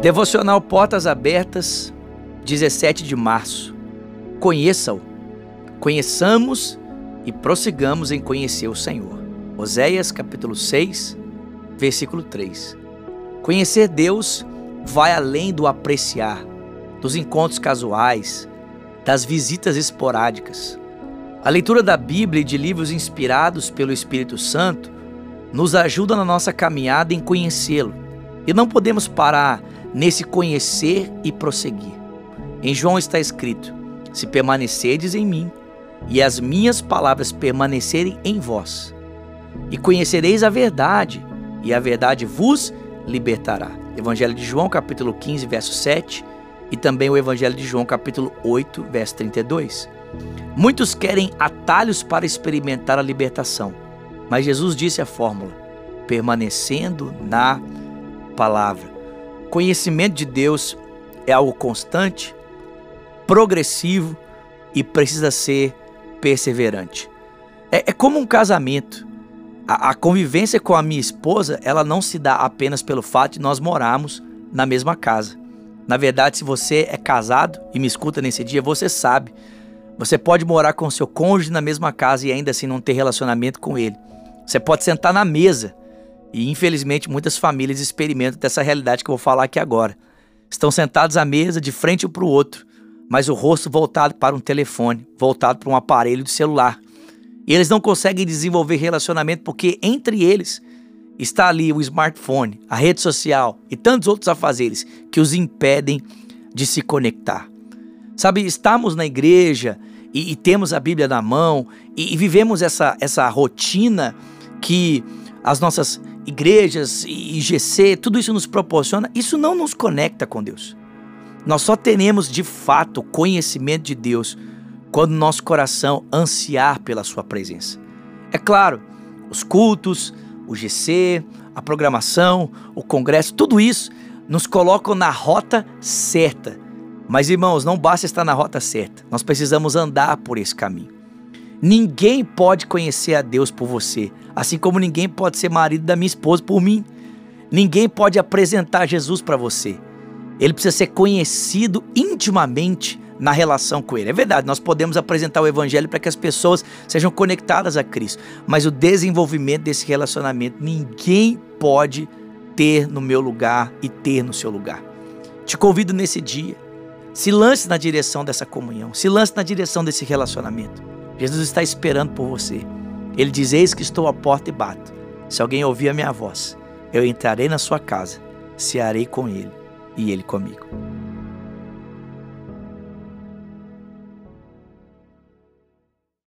Devocional Portas Abertas, 17 de março. Conheça-o. Conheçamos e prossigamos em conhecer o Senhor. Oséias capítulo 6, versículo 3. Conhecer Deus vai além do apreciar, dos encontros casuais, das visitas esporádicas. A leitura da Bíblia e de livros inspirados pelo Espírito Santo nos ajuda na nossa caminhada em conhecê-lo. E não podemos parar nesse conhecer e prosseguir. Em João está escrito: Se permanecerdes em mim e as minhas palavras permanecerem em vós, e conhecereis a verdade, e a verdade vos libertará. Evangelho de João, capítulo 15, verso 7, e também o Evangelho de João, capítulo 8, verso 32. Muitos querem atalhos para experimentar a libertação, mas Jesus disse a fórmula: permanecendo na palavra. Conhecimento de Deus é algo constante, progressivo e precisa ser perseverante. É, é como um casamento. A, a, convivência com a minha esposa, ela não se dá apenas pelo fato de nós morarmos na mesma casa. Na verdade, se você é casado e me escuta nesse dia, você sabe. Você pode morar com seu cônjuge na mesma casa e ainda assim não ter relacionamento com ele. Você pode sentar na mesa e infelizmente muitas famílias experimentam dessa realidade que eu vou falar aqui agora. Estão sentados à mesa de frente um para o outro, mas o rosto voltado para um telefone, voltado para um aparelho de celular. E eles não conseguem desenvolver relacionamento porque entre eles está ali o smartphone, a rede social e tantos outros afazeres que os impedem de se conectar. Sabe, estamos na igreja e, e temos a Bíblia na mão e, e vivemos essa, essa rotina que as nossas igrejas, IGC, tudo isso nos proporciona, isso não nos conecta com Deus. Nós só teremos de fato conhecimento de Deus quando nosso coração ansiar pela Sua presença. É claro, os cultos, o GC, a programação, o congresso, tudo isso nos colocam na rota certa. Mas irmãos, não basta estar na rota certa, nós precisamos andar por esse caminho. Ninguém pode conhecer a Deus por você, assim como ninguém pode ser marido da minha esposa por mim. Ninguém pode apresentar Jesus para você. Ele precisa ser conhecido intimamente na relação com Ele. É verdade, nós podemos apresentar o Evangelho para que as pessoas sejam conectadas a Cristo, mas o desenvolvimento desse relacionamento ninguém pode ter no meu lugar e ter no seu lugar. Te convido nesse dia, se lance na direção dessa comunhão, se lance na direção desse relacionamento. Jesus está esperando por você. Ele diz: Eis que estou à porta e bato. Se alguém ouvir a minha voz, eu entrarei na sua casa, cearei com ele e ele comigo.